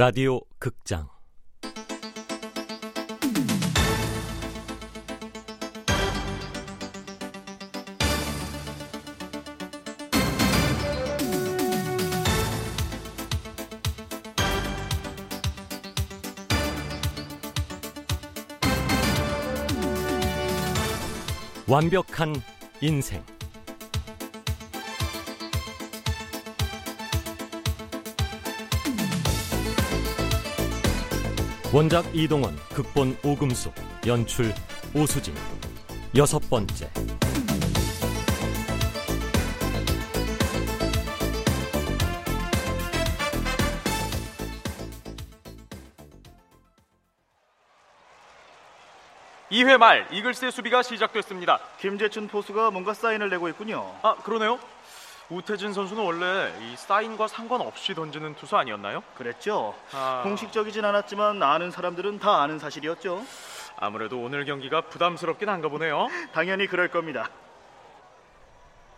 라디오 극장. 완벽한 인생 원작 이동원, 극본 오금숙, 연출 오수진 여섯 번째 이회말 이글스의 수비가 시작됐습니다. 김재춘 포수가 뭔가 사인을 내고 있군요. 아 그러네요. 우태진 선수는 원래 이 사인과 상관없이 던지는 투수 아니었나요? 그랬죠. 아. 공식적이진 않았지만 아는 사람들은 다 아는 사실이었죠. 아무래도 오늘 경기가 부담스럽긴 한가 보네요. 당연히 그럴 겁니다.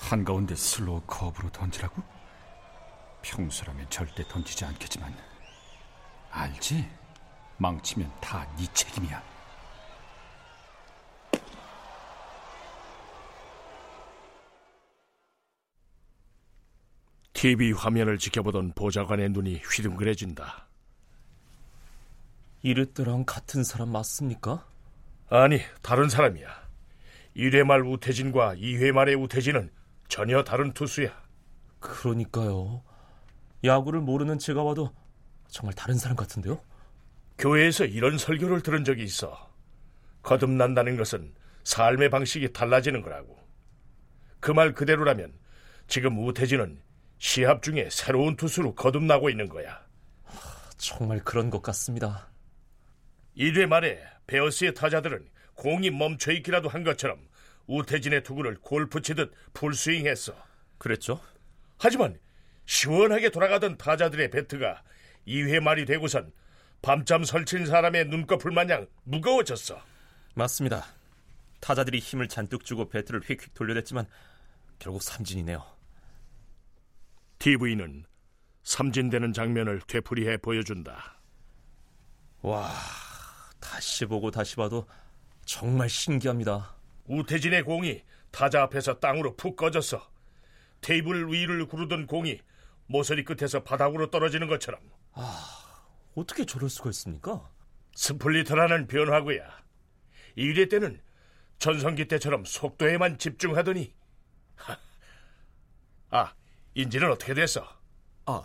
한가운데 슬로우 커브로 던지라고? 평소라면 절대 던지지 않겠지만 알지? 망치면 다 네 책임이야. TV 화면을 지켜보던 보좌관의 눈이 휘둥그레진다. 이랬더랑 같은 사람 맞습니까? 아니, 다른 사람이야. 1회 말 우태진과 2회 말의 우태진은 전혀 다른 투수야. 그러니까요. 야구를 모르는 제가 봐도 정말 다른 사람 같은데요? 교회에서 이런 설교를 들은 적이 있어. 거듭난다는 것은 삶의 방식이 달라지는 거라고. 그 말 그대로라면 지금 우태진은 시합 중에 새로운 투수로 거듭나고 있는 거야. 정말 그런 것 같습니다. 1회 말에 베어스의 타자들은 공이 멈춰 있기라도 한 것처럼 우태진의 투구를 골프 치듯 풀스윙했어. 그랬죠? 하지만 시원하게 돌아가던 타자들의 배트가 2회 말이 되고선 밤잠 설친 사람의 눈꺼풀 마냥 무거워졌어. 맞습니다. 타자들이 힘을 잔뜩 주고 배트를 휙휙 돌려댔지만 결국 삼진이네요. TV는 삼진되는 장면을 되풀이해 보여준다. 와, 다시 보고 다시 봐도 정말 신기합니다. 우태진의 공이 타자 앞에서 땅으로 푹 꺼졌어. 테이블 위를 구르던 공이 모서리 끝에서 바닥으로 떨어지는 것처럼 어떻게 저럴 수가 있습니까? 스플리터라는 변화구야. 1회 때는 전성기 때처럼 속도에만 집중하더니 하. 아, 인지는 어떻게 됐어? 아,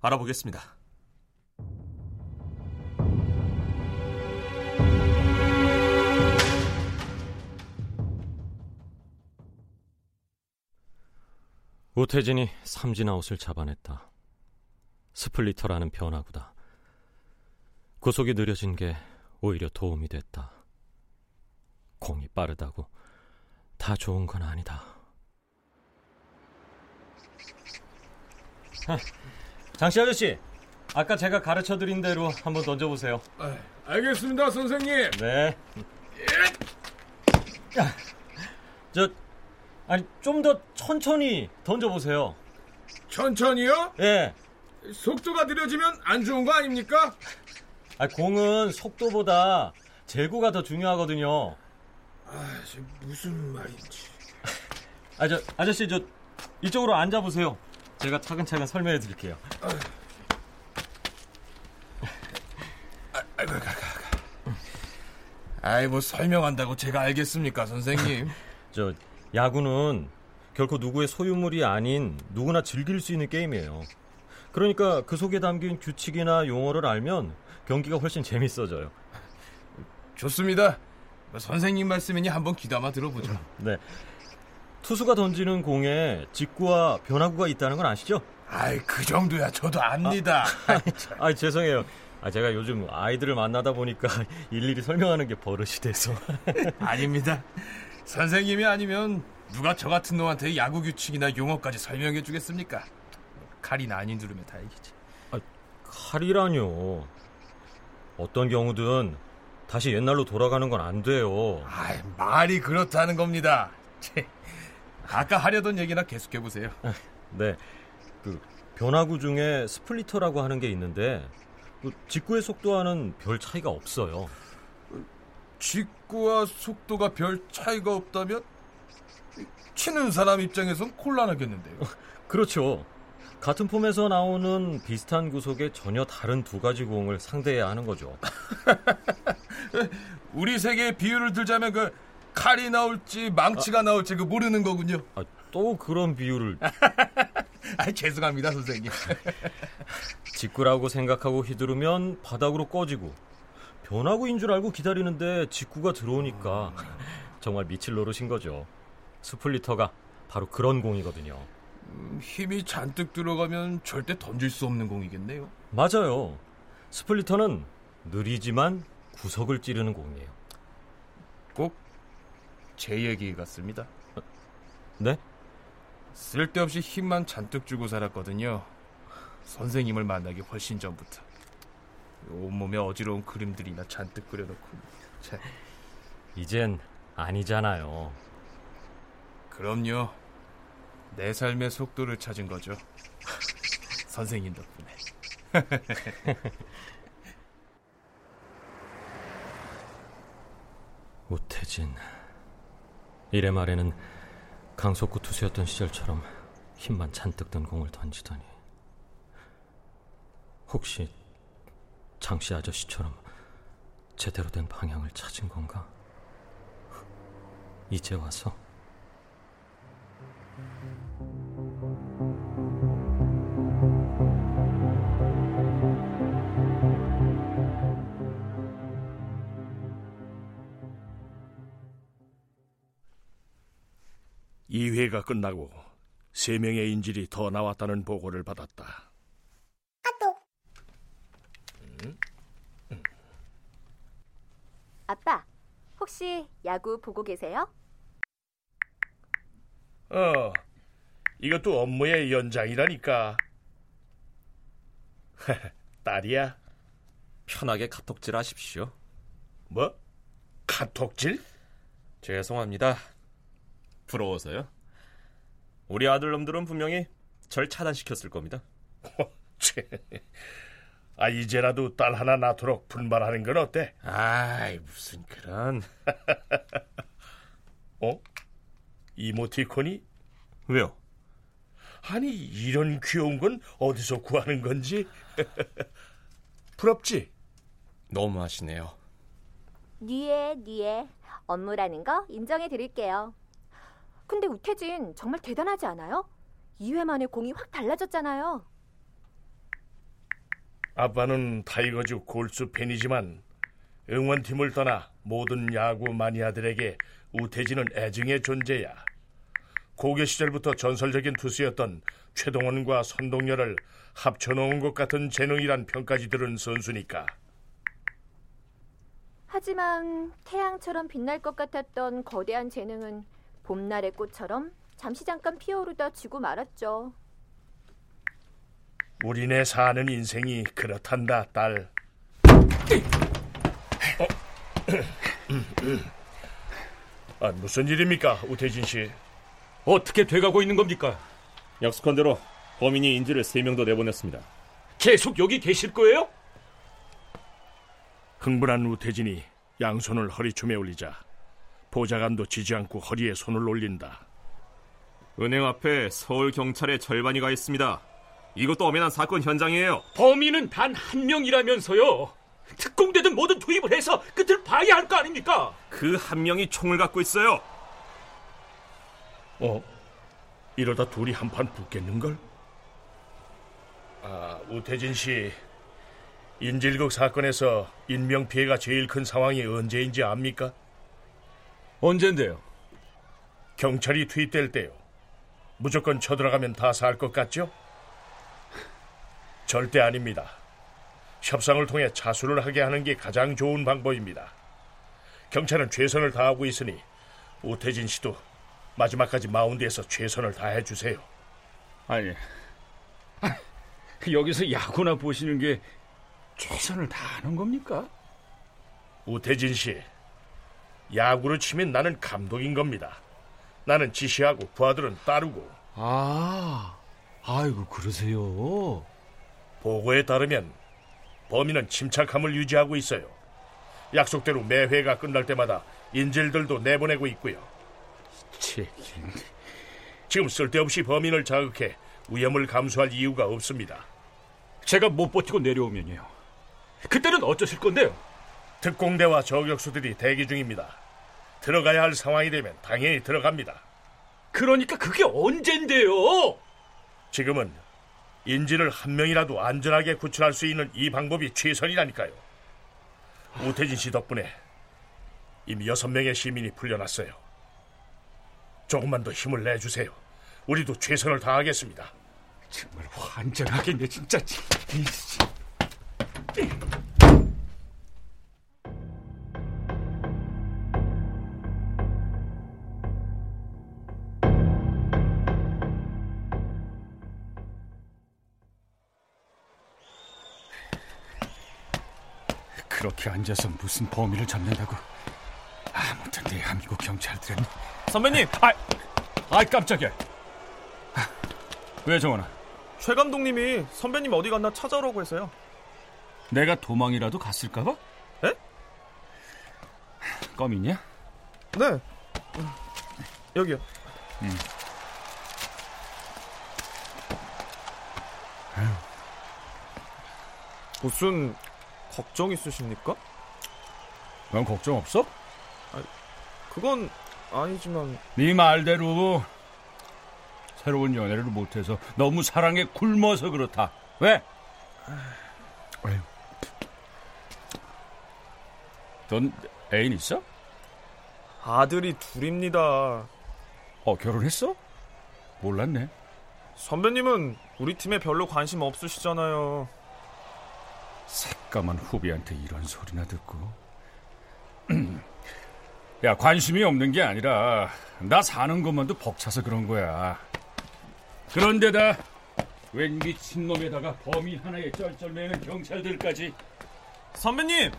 알아보겠습니다. 우태진이 삼진 아웃을 잡아냈다. 스플리터라는 변화구다. 구속이 느려진 게 오히려 도움이 됐다. 공이 빠르다고 다 좋은 건 아니다. 장씨 아저씨, 아까 제가 가르쳐 드린 대로 한번 던져 보세요. 알겠습니다, 선생님. 네. 저, 아니, 좀 더 천천히 던져 보세요. 천천히요? 예. 속도가 느려지면 안 좋은 거 아닙니까? 아, 공은 속도보다 제구가 더 중요하거든요. 아, 저 무슨 말인지. 아, 저, 아저씨, 저, 이쪽으로 앉아 보세요. 제가 차근차근 설명해 드릴게요. 아이, 뭐 설명한다고 제가 알겠습니까, 선생님? 저, 야구는 결코 누구의 소유물이 아닌 누구나 즐길 수 있는 게임이에요. 그러니까 그 속에 담긴 규칙이나 용어를 알면 경기가 훨씬 재밌어져요. 좋습니다. 뭐 선생님 말씀이니 한번 귀담아 들어보죠. 네. 투수가 던지는 공에 직구와 변화구가 있다는 건 아시죠? 아이, 그 정도야 저도 압니다. 아, 죄송해요. 아, 제가 요즘 아이들을 만나다 보니까 일일이 설명하는 게 버릇이 돼서. 아닙니다. 선생님이 아니면 누가 저 같은 놈한테 야구 규칙이나 용어까지 설명해 주겠습니까? 칼이나 아닌 두르면 다행이지. 칼이라뇨. 어떤 경우든 다시 옛날로 돌아가는 건 안 돼요. 아이, 말이 그렇다는 겁니다. 切. 아까 하려던 얘기나 계속해 보세요. 네. 그 변화구 중에 스플리터라고 하는 게 있는데 그 직구의 속도와는 별 차이가 없어요. 직구와 속도가 별 차이가 없다면 치는 사람 입장에선 곤란하겠는데요. 그렇죠. 같은 폼에서 나오는 비슷한 구속의 전혀 다른 두 가지 공을 상대해야 하는 거죠. 우리 세계의 비유를 들자면 그 칼이 나올지 망치가 나올지 그 모르는 거군요. 아, 또 그런 비유를 아, 죄송합니다, 선생님. 직구라고 생각하고 휘두르면 바닥으로 꺼지고 변화구인 줄 알고 기다리는데 직구가 들어오니까 정말 미칠 노릇인 거죠. 스플리터가 바로 그런 공이거든요. 음, 힘이 잔뜩 들어가면 절대 던질 수 없는 공이겠네요. 맞아요. 스플리터는 느리지만 구석을 찌르는 공이에요. 꼭 제 얘기 같습니다. 네? 쓸데없이 힘만 잔뜩 주고 살았거든요. 선생님을 만나기 훨씬 전부터. 온몸에 어지러운 그림들이나 잔뜩 그려놓고. 참, 이젠 아니잖아요. 그럼요. 내 삶의 속도를 찾은 거죠. 선생님 덕분에. 우태진. 이래 말에는 강속구 투수였던 시절처럼 힘만 잔뜩 든 공을 던지더니 혹시 장씨 아저씨처럼 제대로 된 방향을 찾은 건가? 이제 와서 이회가 끝나고 세 명의 인질이 더 나왔다는 보고를 받았다. 아빠, 혹시 야구 보고 계세요? 어, 이것도 업무의 연장이라니까. 딸이야? 편하게 카톡질 하십시오. 뭐? 카톡질? 죄송합니다. 부러워서요. 우리 아들놈들은 분명히 절 차단시켰을 겁니다. 切.아 이제라도 딸 하나 낳도록 분발하는 건 어때? 아이, 무슨 그런. 어? 이모티콘이? 왜요? 아니 이런 귀여운 건 어디서 구하는 건지 부럽지? 너무하시네요. 니에, 니에. 업무라는 거 인정해 드릴게요. 근데 우태진 정말 대단하지 않아요? 2회 만에 공이 확 달라졌잖아요. 아빠는 타이거즈 골수 팬이지만 응원팀을 떠나 모든 야구 마니아들에게 우태진은 애증의 존재야. 고교 시절부터 전설적인 투수였던 최동원과 선동열을 합쳐놓은 것 같은 재능이란 평까지 들은 선수니까. 하지만 태양처럼 빛날 것 같았던 거대한 재능은 봄날의 꽃처럼 잠시 잠깐 피어오르다 지고 말았죠. 우리네 사는 인생이 그렇단다, 딸. 어? 아, 무슨 일입니까, 우태진 씨? 어떻게 돼가고 있는 겁니까? 약속한 대로 범인이 인질을 3명 더 내보냈습니다. 계속 여기 계실 거예요? 흥분한 우태진이 양손을 허리춤에 올리자 보좌관도 지지 않고 허리에 손을 올린다. 은행 앞에 서울 경찰의 절반이 가 있습니다. 이것도 엄연한 사건 현장이에요. 범인은 단 한 명이라면서요. 특공대든 뭐든 투입을 해서 끝을 봐야 할 거 아닙니까? 그 한 명이 총을 갖고 있어요. 어? 이러다 둘이 한판 붙겠는걸? 아, 우태진 씨. 인질극 사건에서 인명 피해가 제일 큰 상황이 언제인지 압니까? 언젠데요? 경찰이 투입될 때요. 무조건 쳐들어가면 다 살 것 같죠? 절대 아닙니다. 협상을 통해 차수를 하게 하는 게 가장 좋은 방법입니다. 경찰은 최선을 다하고 있으니 우태진 씨도 마지막까지 마운드에서 최선을 다해 주세요. 아니, 아, 여기서 야구나 보시는 게 최선을 다하는 겁니까? 우태진 씨, 야구를 치면 나는 감독인 겁니다. 나는 지시하고 부하들은 따르고 아, 아이고 그러세요. 보고에 따르면 범인은 침착함을 유지하고 있어요. 약속대로 매 회가 끝날 때마다 인질들도 내보내고 있고요. 지금 쓸데없이 범인을 자극해 위험을 감수할 이유가 없습니다. 제가 못 버티고 내려오면요. 그때는 어쩌실 건데요? 특공대와 저격수들이 대기 중입니다. 들어가야 할 상황이 되면 당연히 들어갑니다. 그러니까 그게 언젠데요? 지금은 인질을 한 명이라도 안전하게 구출할 수 있는 이 방법이 최선이라니까요. 우태진 씨 덕분에 이미 여섯 명의 시민이 풀려났어요. 조금만 더 힘을 내주세요. 우리도 최선을 다하겠습니다. 정말 환장하겠네 진짜. 그렇게 앉아서 무슨 범인을 잡는다고? 아무튼 대한민국 경찰들은 선배님, 아, 아 깜짝이야. 아, 왜 정원아? 최 감독님이 선배님 어디 갔나 찾아오라고 해서요. 내가 도망이라도 갔을까봐? 에? 껌 있냐? 네. 음, 여기요. 무슨 걱정 있으십니까? 넌 걱정 없어? 그건 아니지만 네 말대로 새로운 연애를 못해서 너무 사랑에 굶어서 그렇다. 왜? 에휴. 넌 애인 있어? 아들이 둘입니다. 어 결혼했어? 몰랐네. 선배님은 우리 팀에 별로 관심 없으시잖아요. 새까만 후배한테 이런 소리나 듣고. 야 관심이 없는 게 아니라 나 사는 것만도 벅차서 그런 거야. 그런데다 웬 미친놈에다가 범인 하나에 쩔쩔매는 경찰들까지 선배님!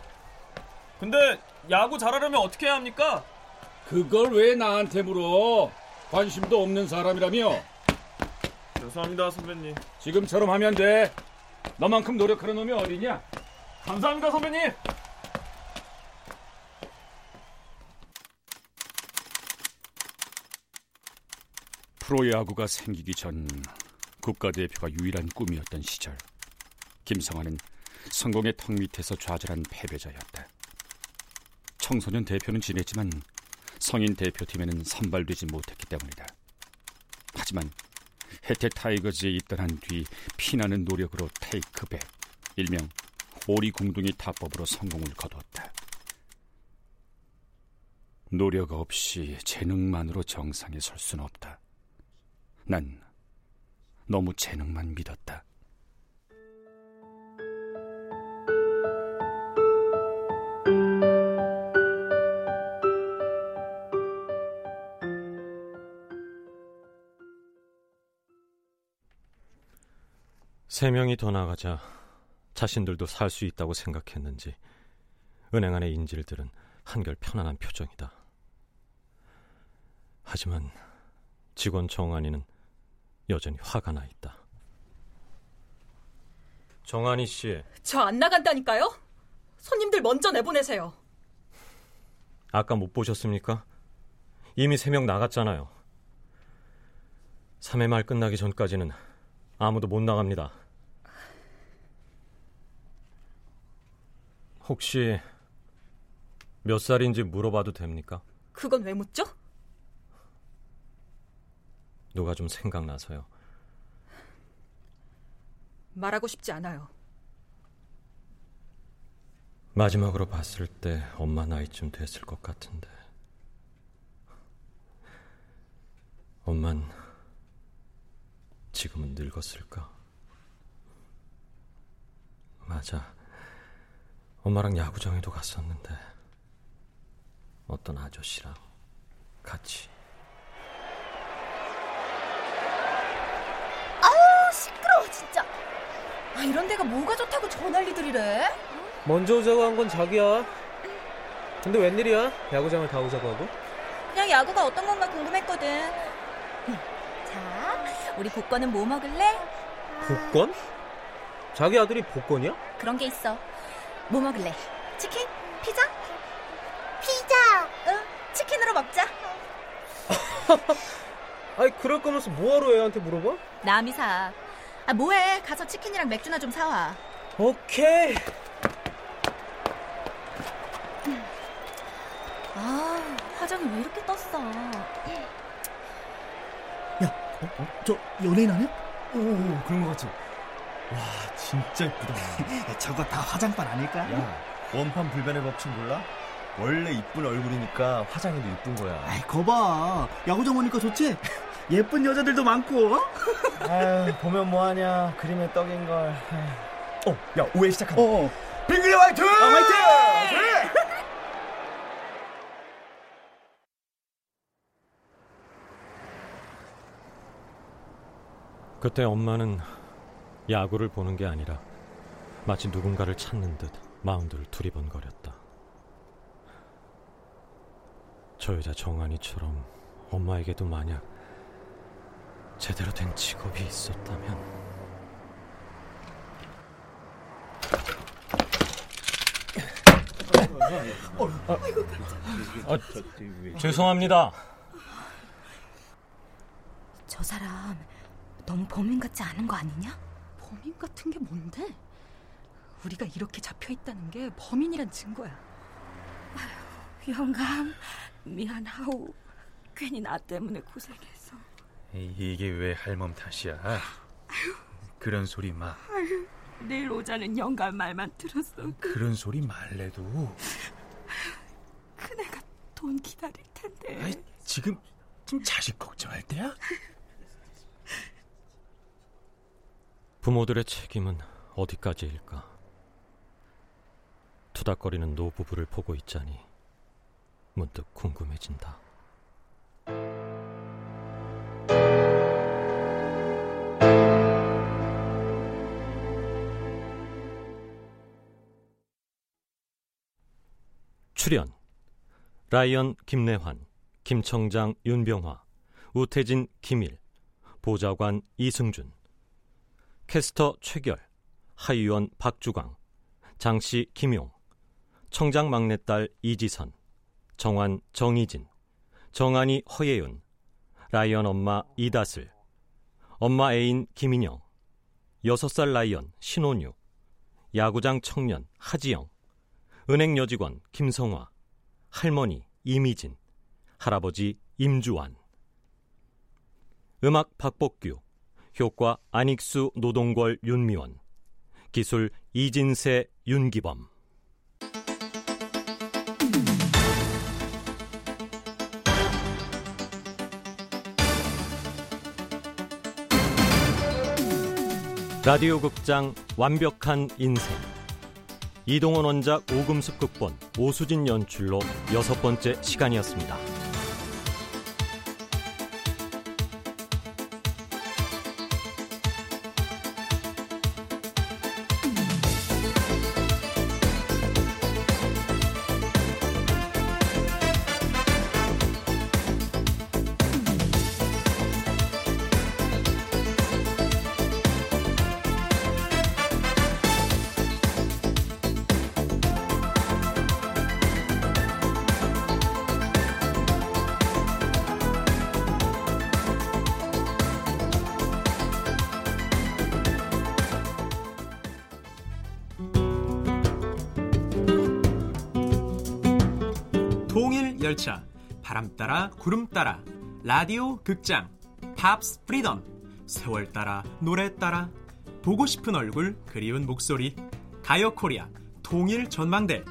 근데 야구 잘하려면 어떻게 해야 합니까? 그걸 왜 나한테 물어? 관심도 없는 사람이라며 죄송합니다, 선배님. 지금처럼 하면 돼. 너만큼 노력하는 놈이 어디냐? 감사합니다, 선배님! 프로야구가 생기기 전 국가대표가 유일한 꿈이었던 시절 김성환은 성공의 턱 밑에서 좌절한 패배자였다. 청소년 대표는 지냈지만 성인 대표팀에는 선발되지 못했기 때문이다. 하지만 혜태 타이거즈에 입단한 뒤 피나는 노력으로 테이크백, 일명 오리궁둥이 타법으로 성공을 거두었다. 노력 없이 재능만으로 정상에 설 수는 없다. 난 너무 재능만 믿었다. 세 명이 더 나가자 자신들도 살 수 있다고 생각했는지 은행 안의 인질들은 한결 편안한 표정이다. 하지만 직원 정한이는 여전히 화가 나 있다. 정한이 씨, 저 안 나간다니까요? 손님들 먼저 내보내세요. 아까 못 보셨습니까? 이미 세 명 나갔잖아요. 3회 말 끝나기 전까지는 아무도 못 나갑니다. 혹시 몇 살인지 물어봐도 됩니까? 그건 왜 묻죠? 누가 좀 생각나서요. 말하고 싶지 않아요. 마지막으로 봤을 때 엄마 나이쯤 됐을 것 같은데. 엄만 지금은 늙었을까? 맞아. 엄마랑 야구장에도 갔었는데 어떤 아저씨랑 같이. 아우 시끄러워 진짜. 아 이런 데가 뭐가 좋다고 저 난리들이래? 먼저 오자고 한 건 자기야. 근데 웬일이야? 야구장을 다 오자고 하고? 그냥 야구가 어떤 건가 궁금했거든. 자, 우리 복권은 뭐 먹을래? 복권? 자기 아들이 복권이야? 그런 게 있어. 뭐 먹을래? 치킨? 피자? 피자. 응, 치킨으로 먹자. 아이 그럴 거면서 뭐하러 애한테 물어봐? 남이 사. 아, 뭐해? 가서 치킨이랑 맥주나 좀 사와. 오케이. 아, 화장이 왜 이렇게 떴어? 저 연예인 아니야? 오, 그런 거 같지? 와, 진짜 이쁘다. 저거 다 화장판 아닐까? 야, 원판 불변의 법칙 몰라? 원래 이쁜 얼굴이니까 화장해도 이쁜 거야. 아이 거봐 야구장 오니까 좋지? 예쁜 여자들도 많고 어? 아유, 보면 뭐하냐. 그림의 떡인걸. 어, 야, 오해 시작한다. 어. 빙글리 화이팅! 아, 화이팅! 그때 엄마는 야구를 보는 게 아니라 마치 누군가를 찾는 듯 마운드를 두리번거렸다. 저 여자 정한이처럼 엄마에게도 만약 제대로 된 직업이 있었다면 아, 죄송합니다. 저 사람 너무 범인 같지 않은 거 아니냐? 범인 같은 게 뭔데? 우리가 이렇게 잡혀 있다는 게 범인이란 증거야. 영감, 미안하오. 괜히 나 때문에 고생했어. 이게 왜 할멈 탓이야? 그런 소리 마. 아유, 내일 오자는 영감 말만 들었어. 그런 소리 말래도. 큰애가 돈 기다릴 텐데. 아이, 지금 지금 자식 걱정할 때야? 부모들의 책임은 어디까지일까? 투닥거리는 노부부를 보고 있자니 문득 궁금해진다. 출연 라이언 김래환, 김청장 윤병화, 우태진 김일, 보좌관 이승준, 캐스터 최결, 하의원 박주광, 장씨 김용, 청장 막내딸 이지선, 정환 정희진, 정한이 허예윤, 라이언 엄마 이다슬, 엄마 애인 김인영, 여섯 살 라이언 신혼유, 야구장 청년 하지영, 은행 여직원 김성화, 할머니 이미진, 할아버지 임주환. 음악 박복규, 효과 안익수 노동걸 윤미원, 기술 이진세 윤기범. 라디오 극장 완벽한 인생 이동원 원작 오금숙 극본 오수진 연출로 여섯 번째 시간이었습니다. 열차, 바람 따라 구름 따라, 라디오 극장, 팝스 프리덤, 세월 따라 노래 따라, 보고 싶은 얼굴 그리운 목소리, 가요 코리아, 통일 전망대.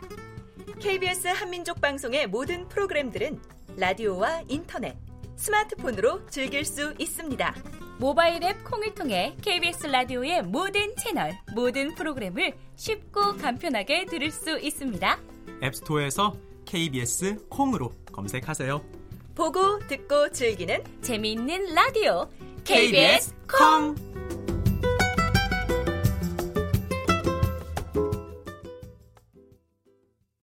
KBS 한민족 방송의 모든 프로그램들은 라디오와 인터넷, 스마트폰으로 즐길 수 있습니다. 모바일 앱 콩을 통해 KBS 라디오의 모든 채널, 모든 프로그램을 쉽고 간편하게 들을 수 있습니다. 앱스토어에서 KBS 콩으로 검색하세요. 보고 듣고 즐기는 재미있는 라디오 KBS 콩.